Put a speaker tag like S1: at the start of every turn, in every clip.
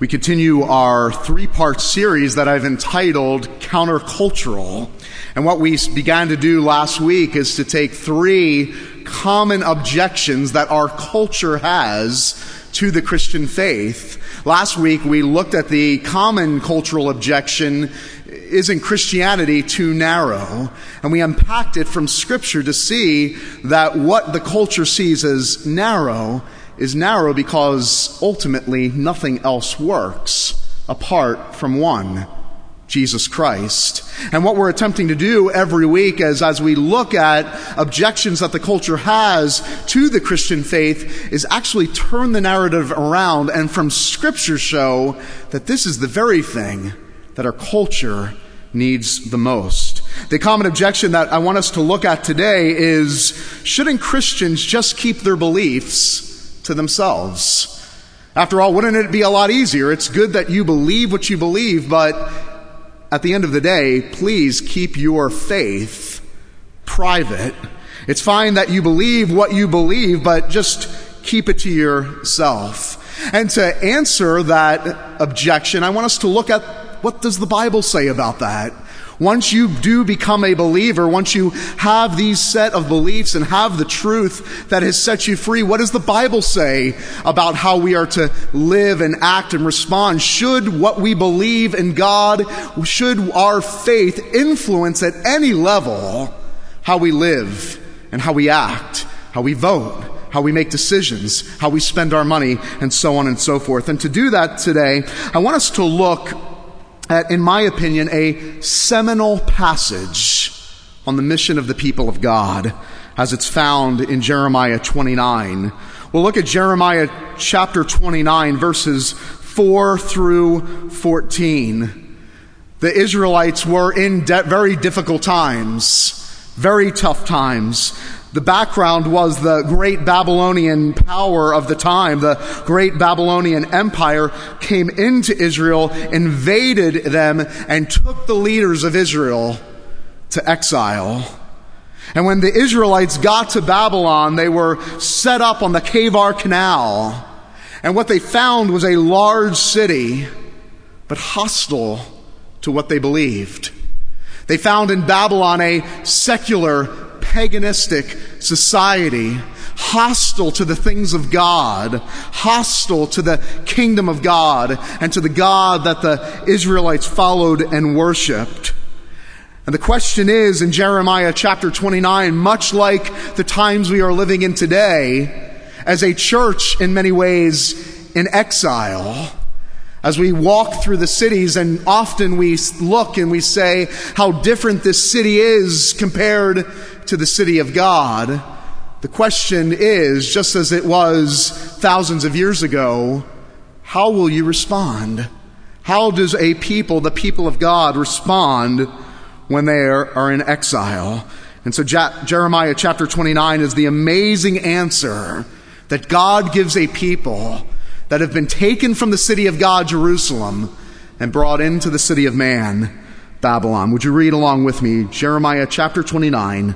S1: We continue our three part series that I've entitled Countercultural. And what we began to do last week is to take three common objections that our culture has to the Christian faith. Last week we looked at the common cultural objection isn't Christianity too narrow? And we unpacked it from Scripture to see that what the culture sees as narrow is narrow because ultimately nothing else works apart from one. Jesus Christ. And what we're attempting to do every week is as we look at objections that the culture has to the Christian faith is actually turn the narrative around and from scripture show that this is the very thing that our culture needs the most. The common objection that I want us to look at today is shouldn't Christians just keep their beliefs to themselves. After all, wouldn't it be a lot easier? It's good that you believe what you believe, but at the end of the day, please keep your faith private. It's fine that you believe what you believe, but just keep it to yourself. And to answer that objection, I want us to look at what does the Bible say about that? Once you do become a believer, once you have these set of beliefs and have the truth that has set you free, what does the Bible say about how we are to live and act and respond? Should what we believe in God, should our faith influence at any level how we live and how we act, how we vote? how we make decisions, how we spend our money, and so on and so forth. And to do that today, I want us to look at, in my opinion, a seminal passage on the mission of the people of God as it's found in Jeremiah 29. We'll look at Jeremiah chapter 29, verses 4 through 14. The Israelites were in de- very difficult times, very tough times. The background was the great Babylonian power of the time. The great Babylonian empire came into Israel, invaded them, and took the leaders of Israel to exile. And when the Israelites got to Babylon, they were set up on the Chebar Canal. And what they found was a large city, but hostile to what they believed. They found in Babylon a secular, paganistic society, hostile to the things of God, hostile to the kingdom of God, and to the God that the Israelites followed and worshiped. And the question is in Jeremiah chapter 29, much like the times we are living in today, as a church in many ways in exile, as we walk through the cities, and often we look and we say how different this city is compared to the city of God, the question is, just as it was thousands of years ago, how will you respond? How does a people, the people of God, respond when they are, in exile? And so Jeremiah chapter 29 is the amazing answer that God gives a people that have been taken from the city of God, Jerusalem, and brought into the city of man, Babylon. Would you read along with me? Jeremiah chapter 29,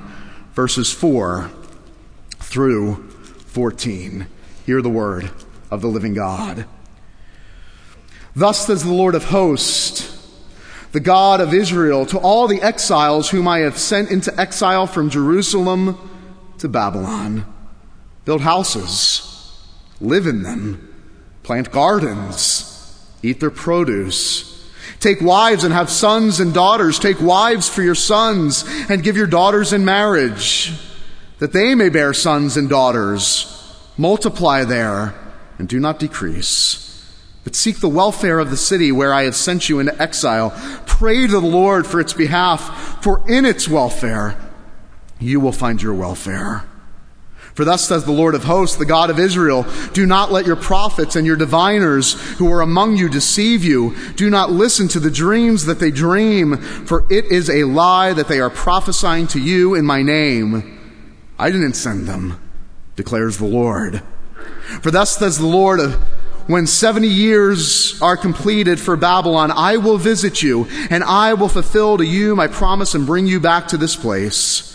S1: verses 4 through 14. Hear the word of the living God. Thus says the Lord of hosts, the God of Israel, to all the exiles whom I have sent into exile from Jerusalem to Babylon build houses, live in them plant gardens, eat their produce. Take wives and have sons and daughters. Take wives for your sons and give your daughters in marriage, that they may bear sons and daughters. Multiply there and do not decrease. But seek the welfare of the city where I have sent you into exile. Pray to the Lord for its behalf, for in its welfare you will find your welfare. For thus says the Lord of hosts, the God of Israel, do not let your prophets and your diviners who are among you deceive you. Do not listen to the dreams that they dream, for it is a lie that they are prophesying to you in my name. I didn't send them, declares the Lord. For thus says the Lord of when 70 years are completed for Babylon, I will visit you, and I will fulfill to you my promise and bring you back to this place.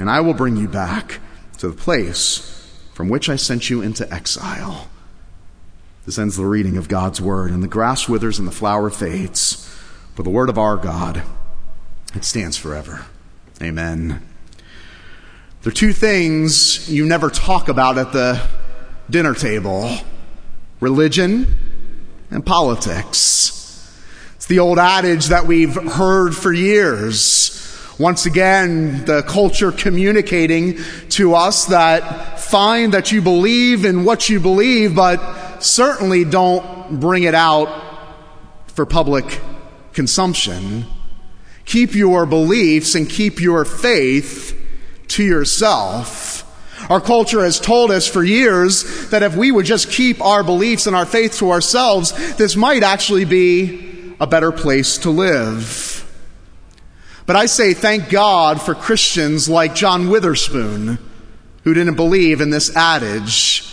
S1: and I will bring you back to the place from which I sent you into exile. This ends the reading of God's word, and the grass withers and the flower fades, but the word of our God, it stands forever. Amen. There are two things you never talk about at the dinner table religion and politics. It's the old adage that we've heard for years. Once again, the culture communicating to us that fine that you believe in what you believe, but certainly don't bring it out for public consumption. Keep your beliefs and keep your faith to yourself. Our culture has told us for years that if we would just keep our beliefs and our faith to ourselves, this might actually be a better place to live. But I say thank God for Christians like John Witherspoon, who didn't believe in this adage.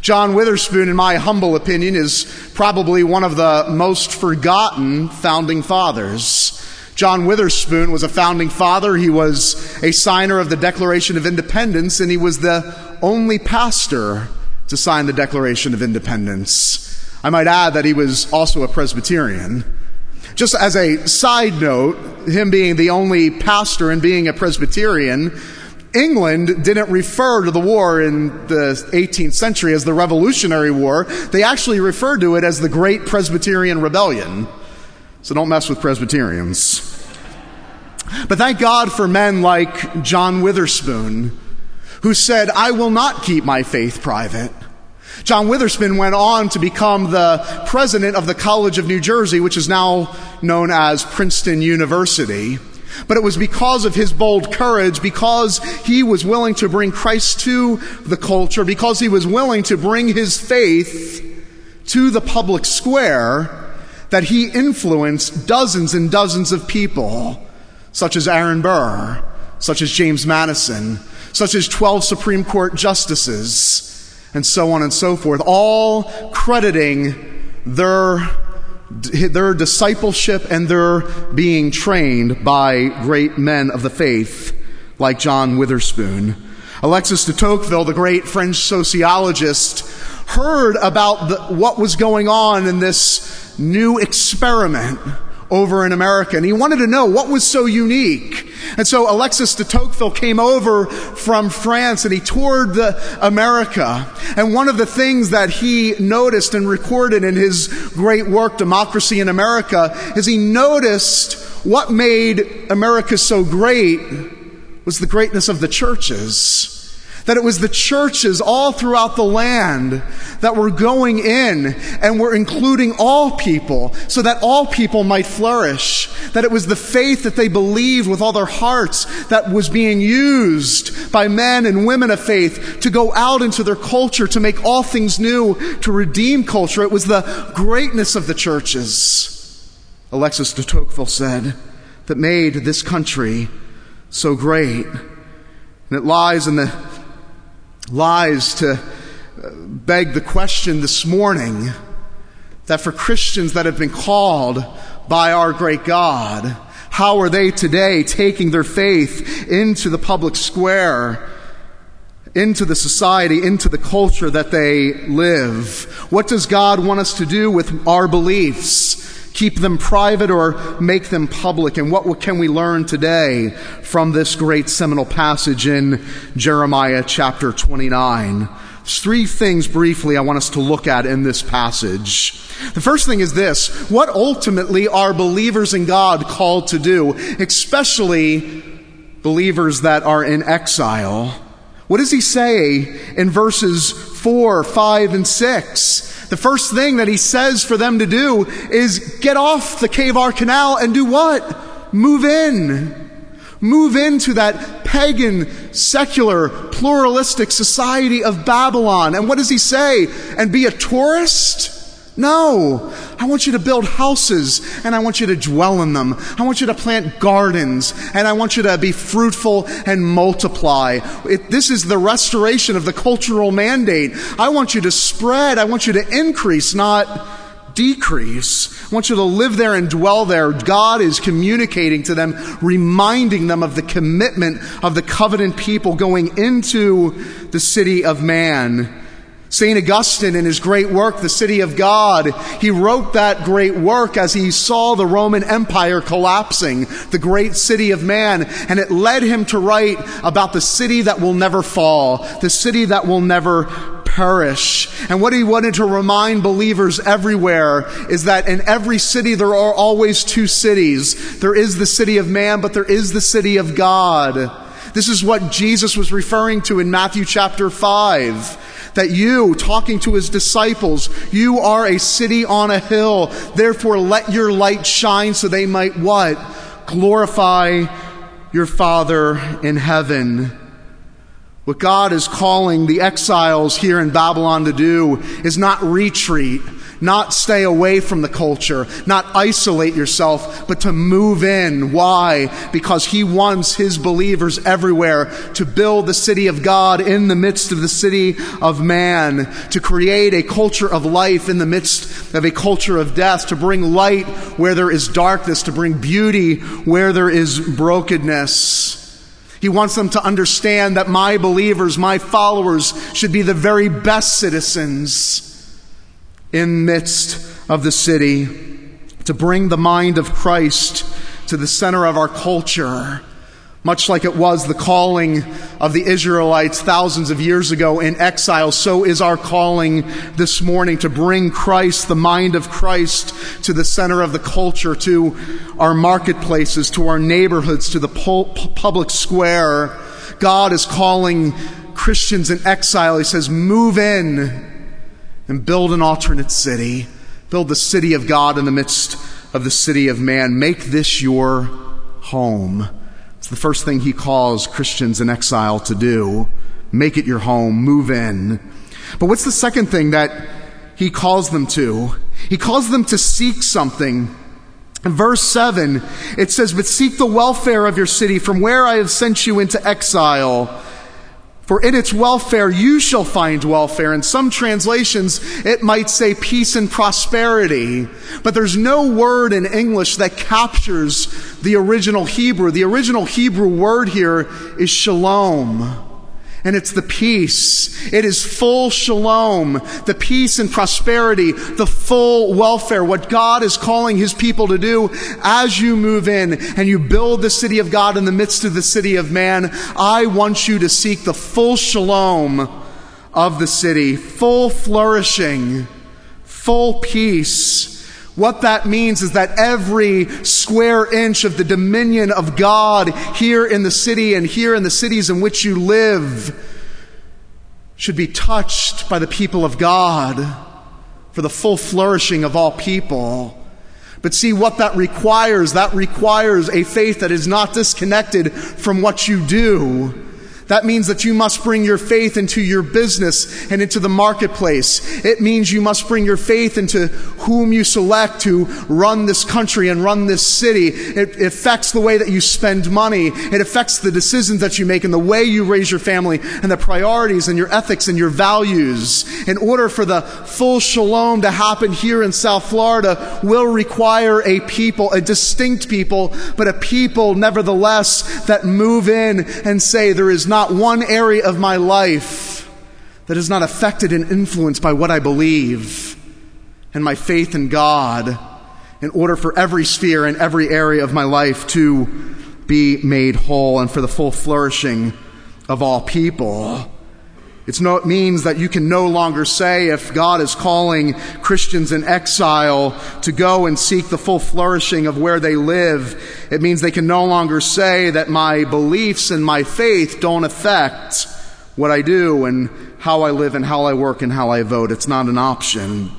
S1: John Witherspoon, in my humble opinion, is probably one of the most forgotten founding fathers. John Witherspoon was a founding father. He was a signer of the Declaration of Independence, and he was the only pastor to sign the Declaration of Independence. I might add that he was also a Presbyterian. Just as a side note, him being the only pastor and being a Presbyterian, England didn't refer to the war in the 18th century as the Revolutionary War. They actually referred to it as the Great Presbyterian Rebellion. So don't mess with Presbyterians. But thank God for men like John Witherspoon, who said, I will not keep my faith private. John Witherspoon went on to become the president of the College of New Jersey, which is now known as Princeton University. But it was because of his bold courage, because he was willing to bring Christ to the culture, because he was willing to bring his faith to the public square, that he influenced dozens and dozens of people, such as Aaron Burr, such as James Madison, such as 12 Supreme Court justices, and so on and so forth, all crediting their, their discipleship and their being trained by great men of the faith like John Witherspoon. Alexis de Tocqueville, the great French sociologist, heard about the, what was going on in this new experiment over in America. And he wanted to know what was so unique. And so Alexis de Tocqueville came over from France and he toured the America. And one of the things that he noticed and recorded in his great work, Democracy in America, is he noticed what made America so great was the greatness of the churches that it was the churches all throughout the land that were going in and were including all people so that all people might flourish. That it was the faith that they believed with all their hearts that was being used by men and women of faith to go out into their culture, to make all things new, to redeem culture. It was the greatness of the churches, Alexis de Tocqueville said, that made this country so great. And it lies in the lies to uh, beg the question this morning that for Christians that have been called by our great God, how are they today taking their faith into the public square, into the society, into the culture that they live? What does God want us to do with our beliefs? Keep them private or make them public? And what can we learn today from this great seminal passage in Jeremiah chapter 29? There's three things briefly I want us to look at in this passage. The first thing is this what ultimately are believers in God called to do, especially believers that are in exile? What does he say in verses 4, 5, and 6? The first thing that he says for them to do is get off the Chebar Canal and do what? Move in. Move into that pagan, secular, pluralistic society of Babylon. And what does he say? And be a tourist? No, I want you to build houses and I want you to dwell in them. I want you to plant gardens and I want you to be fruitful and multiply. It, this is the restoration of the cultural mandate. I want you to spread. I want you to increase, not decrease. I want you to live there and dwell there. God is communicating to them, reminding them of the commitment of the covenant people going into the city of man. St. Augustine, in his great work, The City of God, he wrote that great work as he saw the Roman Empire collapsing, the great city of man, and it led him to write about the city that will never fall, the city that will never perish. And what he wanted to remind believers everywhere is that in every city there are always two cities. There is the city of man, but there is the city of God. This is what Jesus was referring to in Matthew chapter 5 that you, talking to his disciples, you are a city on a hill. Therefore, let your light shine so they might what? Glorify your Father in heaven. What God is calling the exiles here in Babylon to do is not retreat, not stay away from the culture, not isolate yourself, but to move in. Why? Because He wants His believers everywhere to build the city of God in the midst of the city of man, to create a culture of life in the midst of a culture of death, to bring light where there is darkness, to bring beauty where there is brokenness. He wants them to understand that my believers, my followers, should be the very best citizens in midst of the city to bring the mind of Christ to the center of our culture, much like it was the calling of the Israelites thousands of years ago in exile, so is our calling this morning to bring Christ, the mind of Christ, to the center of the culture, to our marketplaces, to our neighborhoods, to the public square. God is calling Christians in exile. He says, move in and build an alternate city. Build the city of God in the midst of the city of man. Make this your home. It's the first thing he calls Christians in exile to do. Make it your home. Move in. But what's the second thing that he calls them to? He calls them to seek something. In verse 7, it says, But seek the welfare of your city from where I have sent you into exile. For in its welfare you shall find welfare. In some translations, it might say peace and prosperity. But there's no word in English that captures the original Hebrew. The original Hebrew word here is shalom and it's the peace. It is full shalom, the peace and prosperity, the full welfare, what God is calling His people to do as you move in and you build the city of God in the midst of the city of man. I want you to seek the full shalom of the city, full flourishing, full peace what that means is that every square inch of the dominion of God here in the city and here in the cities in which you live should be touched by the people of God for the full flourishing of all people. But see what that requires. That requires a faith that is not disconnected from what you do. That means that you must bring your faith into your business and into the marketplace. It means you must bring your faith into whom you select to run this country and run this city. It affects the way that you spend money. It affects the decisions that you make and the way you raise your family and the priorities and your ethics and your values. In order for the full shalom to happen here in South Florida will require a people, a distinct people, but a people nevertheless that move in and say there is not not one area of my life that is not affected and influenced by what I believe and my faith in God in order for every sphere and every area of my life to be made whole and for the full flourishing of all people. It means that you can no longer say if God is calling Christians in exile to go and seek the full flourishing of where they live. It means they can no longer say that my beliefs and my faith don't affect what I do and how I live and how I work and how I vote. It's not an option.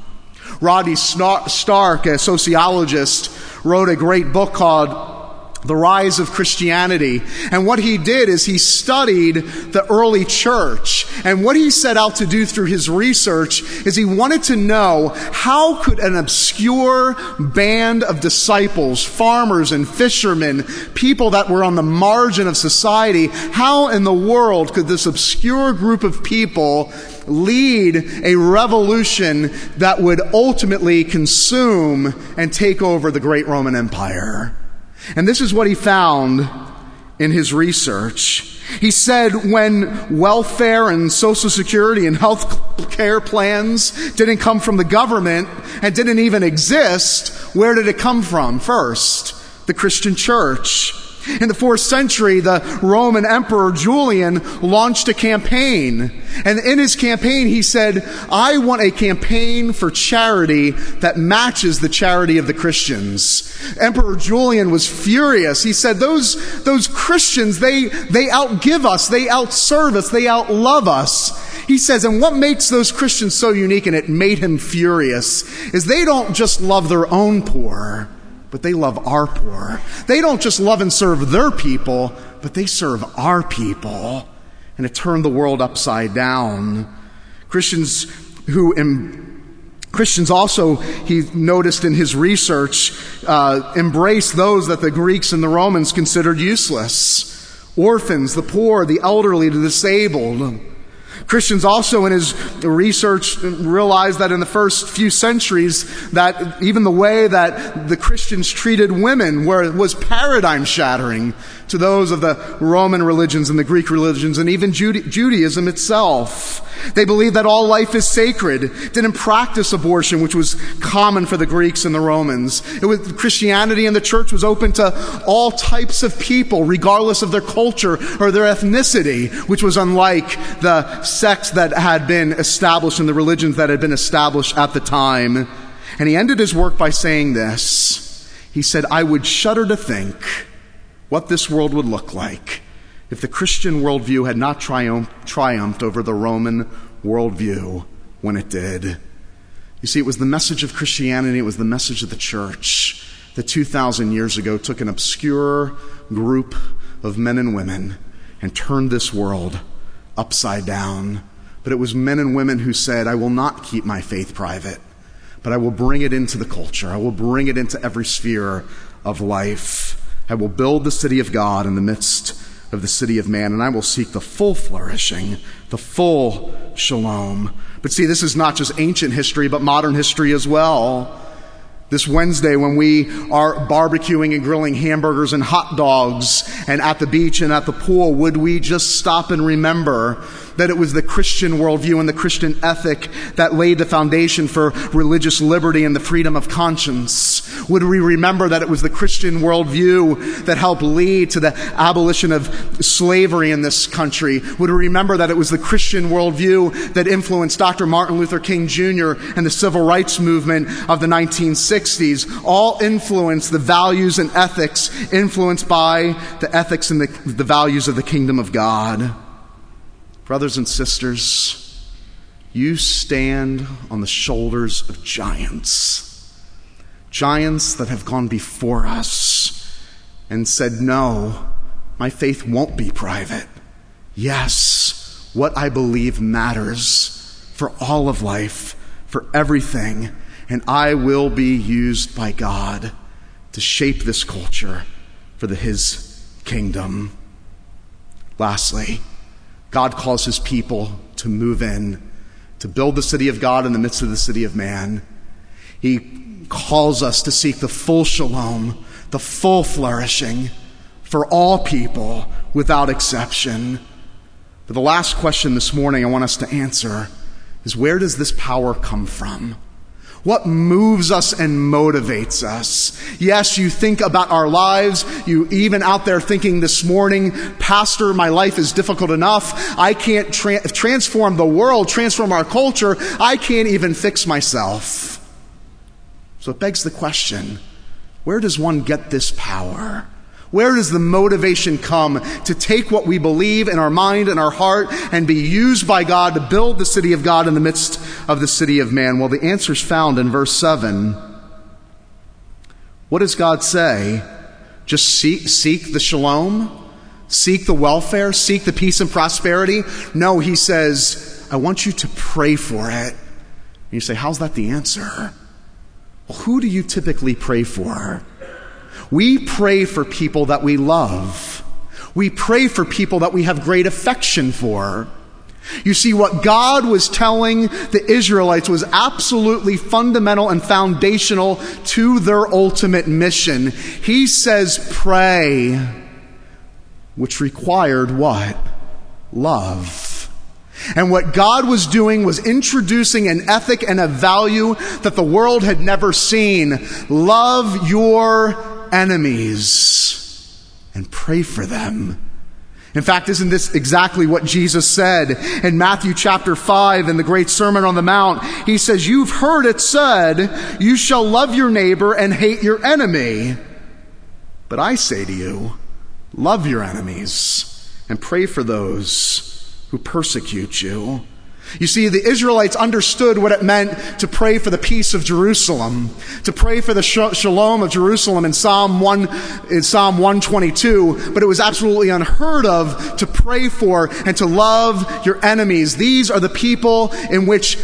S1: Rodney Stark, a sociologist, wrote a great book called the rise of Christianity. And what he did is he studied the early church. And what he set out to do through his research is he wanted to know how could an obscure band of disciples, farmers and fishermen, people that were on the margin of society, how in the world could this obscure group of people lead a revolution that would ultimately consume and take over the great Roman Empire? And this is what he found in his research. He said when welfare and social security and health care plans didn't come from the government and didn't even exist, where did it come from first? The Christian church. In the fourth century, the Roman Emperor Julian launched a campaign. And in his campaign, he said, I want a campaign for charity that matches the charity of the Christians. Emperor Julian was furious. He said, those, those Christians, they, they outgive us, they outserve us, they outlove us. He says, and what makes those Christians so unique, and it made him furious, is they don't just love their own poor but they love our poor. They don't just love and serve their people, but they serve our people. And it turned the world upside down. Christians who em- Christians also, he noticed in his research, uh, embrace those that the Greeks and the Romans considered useless orphans, the poor, the elderly, the disabled. Christians also in his research realized that in the first few centuries that even the way that the Christians treated women was paradigm shattering to those of the Roman religions and the Greek religions and even Judaism itself. They believed that all life is sacred, didn't practice abortion, which was common for the Greeks and the Romans. It was, Christianity and the church was open to all types of people, regardless of their culture or their ethnicity, which was unlike the sects that had been established and the religions that had been established at the time. And he ended his work by saying this. He said, I would shudder to think what this world would look like if the Christian worldview had not triumph, triumphed over the Roman worldview when it did. You see, it was the message of Christianity, it was the message of the church that 2,000 years ago took an obscure group of men and women and turned this world upside down. But it was men and women who said, I will not keep my faith private, but I will bring it into the culture. I will bring it into every sphere of life. I will build the city of God in the midst of the city of man, and I will seek the full flourishing, the full shalom. But see, this is not just ancient history, but modern history as well. This Wednesday, when we are barbecuing and grilling hamburgers and hot dogs and at the beach and at the pool, would we just stop and remember that it was the Christian worldview and the Christian ethic that laid the foundation for religious liberty and the freedom of conscience? Would we remember that it was the Christian worldview that helped lead to the abolition of slavery in this country? Would we remember that it was the Christian worldview that influenced Dr. Martin Luther King Jr. and the civil rights movement of the 1960s? All influenced the values and ethics influenced by the ethics and the, the values of the kingdom of God. Brothers and sisters, you stand on the shoulders of giants. Giants that have gone before us and said, No, my faith won't be private. Yes, what I believe matters for all of life, for everything, and I will be used by God to shape this culture for the, His kingdom. Lastly, God calls his people to move in, to build the city of God in the midst of the city of man. He calls us to seek the full shalom, the full flourishing for all people without exception. But the last question this morning I want us to answer is where does this power come from? What moves us and motivates us? Yes, you think about our lives. You even out there thinking this morning, Pastor, my life is difficult enough. I can't tra- transform the world, transform our culture. I can't even fix myself. So it begs the question where does one get this power? Where does the motivation come to take what we believe in our mind and our heart and be used by God to build the city of God in the midst of the city of man? Well, the answer is found in verse 7. What does God say? just seek, seek the shalom, seek the welfare, seek the peace and prosperity. No, he says, I want you to pray for it. And you say, How's that the answer? Well, who do you typically pray for? We pray for people that we love. We pray for people that we have great affection for. You see, what God was telling the Israelites was absolutely fundamental and foundational to their ultimate mission. He says, pray, which required what? Love. And what God was doing was introducing an ethic and a value that the world had never seen. Love your enemies and pray for them. In fact, isn't this exactly what Jesus said in Matthew chapter 5 in the great Sermon on the Mount? He says, You've heard it said, you shall love your neighbor and hate your enemy. But I say to you, love your enemies and pray for those who persecute you. You see, the Israelites understood what it meant to pray for the peace of Jerusalem, to pray for the shalom of Jerusalem in Psalm 1, in Psalm 122, but it was absolutely unheard of to pray for and to love your enemies. These are the people in which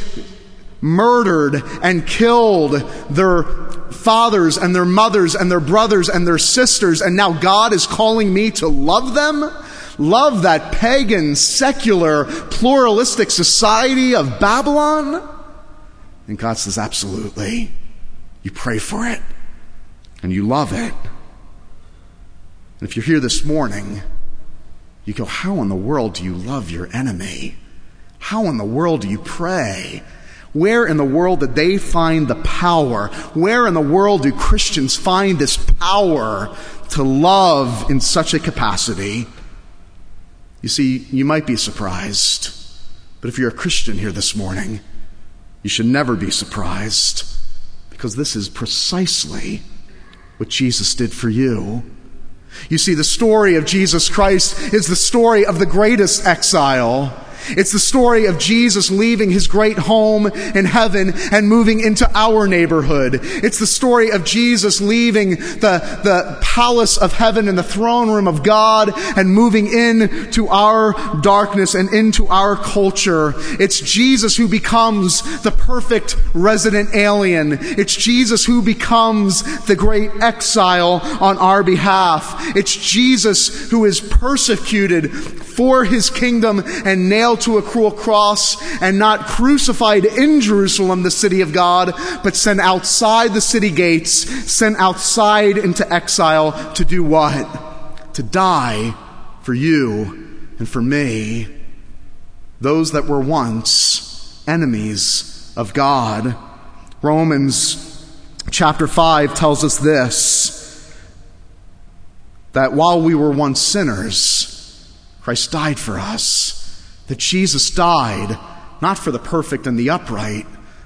S1: murdered and killed their fathers and their mothers and their brothers and their sisters, and now God is calling me to love them? Love that pagan, secular, pluralistic society of Babylon? And God says, absolutely. You pray for it and you love it. And if you're here this morning, you go, How in the world do you love your enemy? How in the world do you pray? Where in the world did they find the power? Where in the world do Christians find this power to love in such a capacity? You see, you might be surprised, but if you're a Christian here this morning, you should never be surprised because this is precisely what Jesus did for you. You see, the story of Jesus Christ is the story of the greatest exile. It's the story of Jesus leaving his great home in heaven and moving into our neighborhood. It's the story of Jesus leaving the, the palace of heaven and the throne room of God and moving into our darkness and into our culture. It's Jesus who becomes the perfect resident alien. It's Jesus who becomes the great exile on our behalf. It's Jesus who is persecuted for his kingdom and nailed to a cruel cross and not crucified in Jerusalem, the city of God, but sent outside the city gates, sent outside into exile to do what? To die for you and for me, those that were once enemies of God. Romans chapter 5 tells us this that while we were once sinners, Christ died for us. That Jesus died not for the perfect and the upright,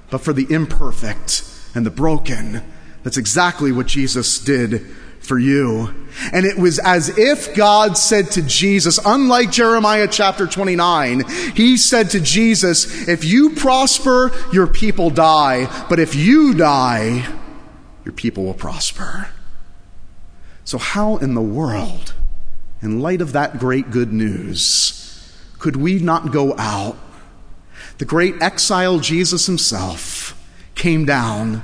S1: but for the imperfect and the broken. That's exactly what Jesus did for you. And it was as if God said to Jesus, unlike Jeremiah chapter 29, he said to Jesus, if you prosper, your people die. But if you die, your people will prosper. So how in the world in light of that great good news, could we not go out? The great exile Jesus himself came down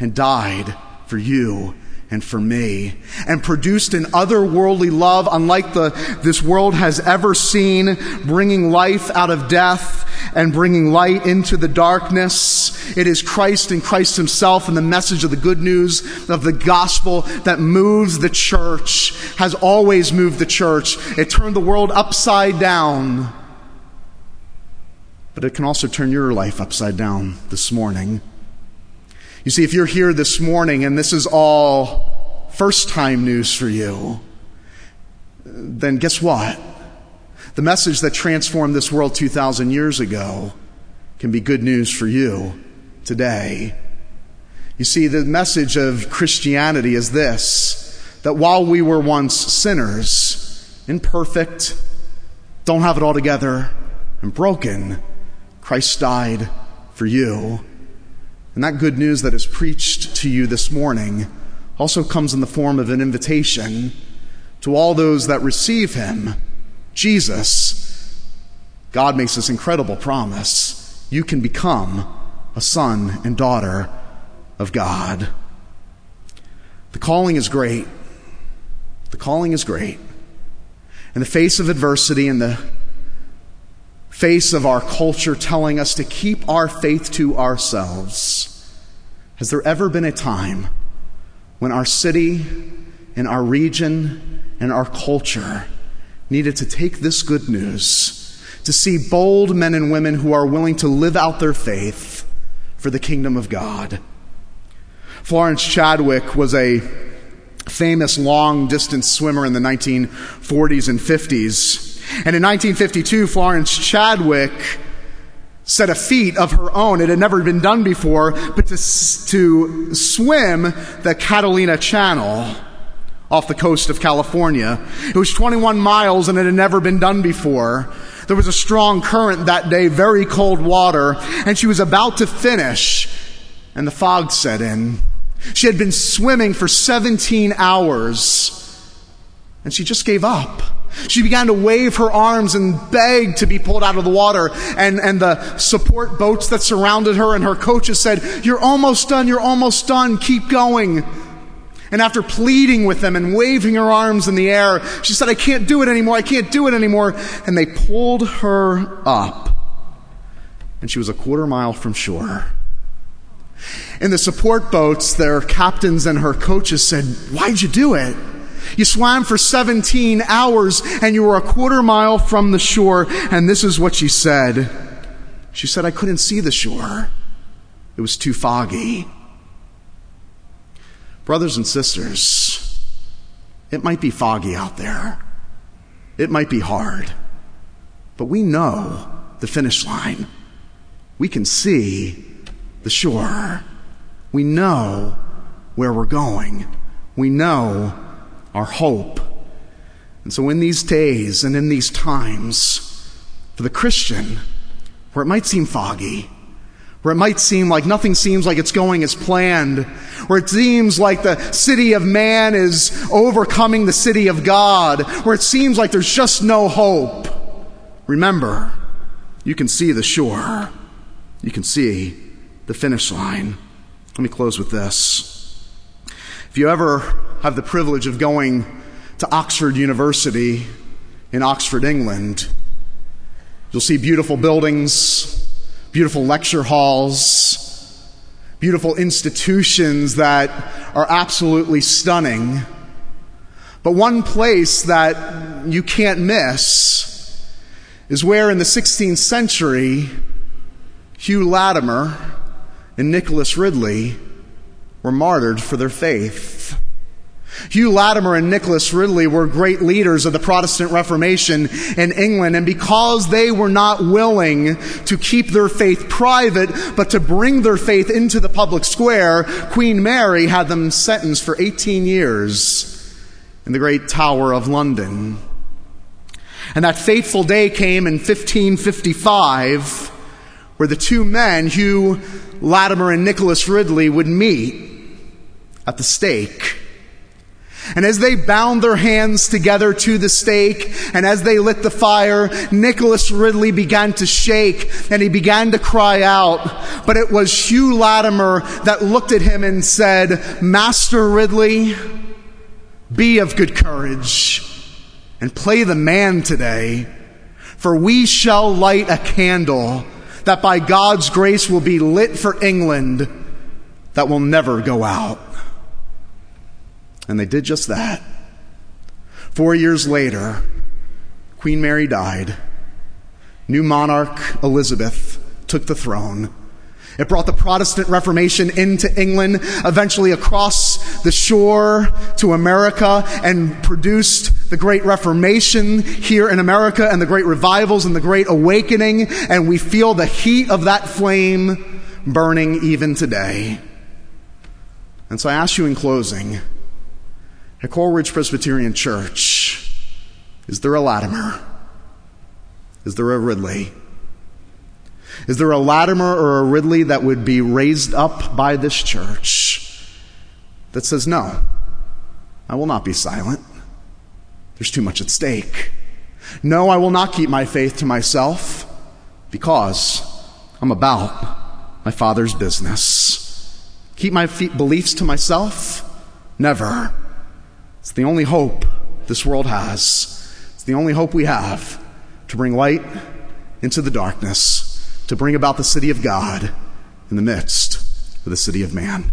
S1: and died for you and for me, and produced an otherworldly love unlike the, this world has ever seen, bringing life out of death and bringing light into the darkness. It is Christ and Christ Himself and the message of the good news of the gospel that moves the church, has always moved the church. It turned the world upside down. But it can also turn your life upside down this morning. You see, if you're here this morning and this is all first time news for you, then guess what? The message that transformed this world 2,000 years ago can be good news for you today. You see, the message of Christianity is this that while we were once sinners, imperfect, don't have it all together, and broken, Christ died for you. And that good news that is preached to you this morning also comes in the form of an invitation to all those that receive him, Jesus. God makes this incredible promise. You can become a son and daughter of God. The calling is great. The calling is great. In the face of adversity, and the face of our culture telling us to keep our faith to ourselves, has there ever been a time when our city and our region and our culture needed to take this good news to see bold men and women who are willing to live out their faith for the kingdom of God? Florence Chadwick was a famous long distance swimmer in the 1940s and 50s. And in 1952, Florence Chadwick set a feat of her own. It had never been done before, but to, to swim the Catalina Channel off the coast of California. It was 21 miles and it had never been done before. There was a strong current that day, very cold water, and she was about to finish, and the fog set in. She had been swimming for 17 hours, and she just gave up. She began to wave her arms and beg to be pulled out of the water. And, and the support boats that surrounded her and her coaches said, You're almost done, you're almost done, keep going. And after pleading with them and waving her arms in the air, she said, I can't do it anymore, I can't do it anymore. And they pulled her up. And she was a quarter mile from shore. In the support boats, their captains and her coaches said, Why'd you do it? You swam for 17 hours and you were a quarter mile from the shore. And this is what she said. She said, I couldn't see the shore. It was too foggy. Brothers and sisters, it might be foggy out there. It might be hard. But we know the finish line. We can see the shore. We know where we're going. We know our hope. And so, in these days and in these times, for the Christian, where it might seem foggy, where it might seem like nothing seems like it's going as planned, where it seems like the city of man is overcoming the city of God, where it seems like there's just no hope, remember, you can see the shore. You can see the finish line. Let me close with this. If you ever have the privilege of going to Oxford University in Oxford, England, you'll see beautiful buildings, beautiful lecture halls, beautiful institutions that are absolutely stunning. But one place that you can't miss is where in the 16th century, Hugh Latimer and Nicholas Ridley were martyred for their faith. Hugh Latimer and Nicholas Ridley were great leaders of the Protestant Reformation in England, and because they were not willing to keep their faith private, but to bring their faith into the public square, Queen Mary had them sentenced for 18 years in the great Tower of London. And that fateful day came in 1555, where the two men, Hugh Latimer and Nicholas Ridley, would meet at the stake. And as they bound their hands together to the stake, and as they lit the fire, Nicholas Ridley began to shake and he began to cry out. But it was Hugh Latimer that looked at him and said, Master Ridley, be of good courage and play the man today, for we shall light a candle that by God's grace will be lit for England that will never go out. And they did just that. Four years later, Queen Mary died. New monarch Elizabeth took the throne. It brought the Protestant Reformation into England, eventually across the shore to America, and produced the Great Reformation here in America and the Great Revivals and the Great Awakening. And we feel the heat of that flame burning even today. And so I ask you in closing at Coral Ridge Presbyterian Church, is there a Latimer? Is there a Ridley? Is there a Latimer or a Ridley that would be raised up by this church that says, No, I will not be silent. There's too much at stake. No, I will not keep my faith to myself because I'm about my Father's business. Keep my beliefs to myself? Never. It's the only hope this world has. It's the only hope we have to bring light into the darkness, to bring about the city of God in the midst of the city of man.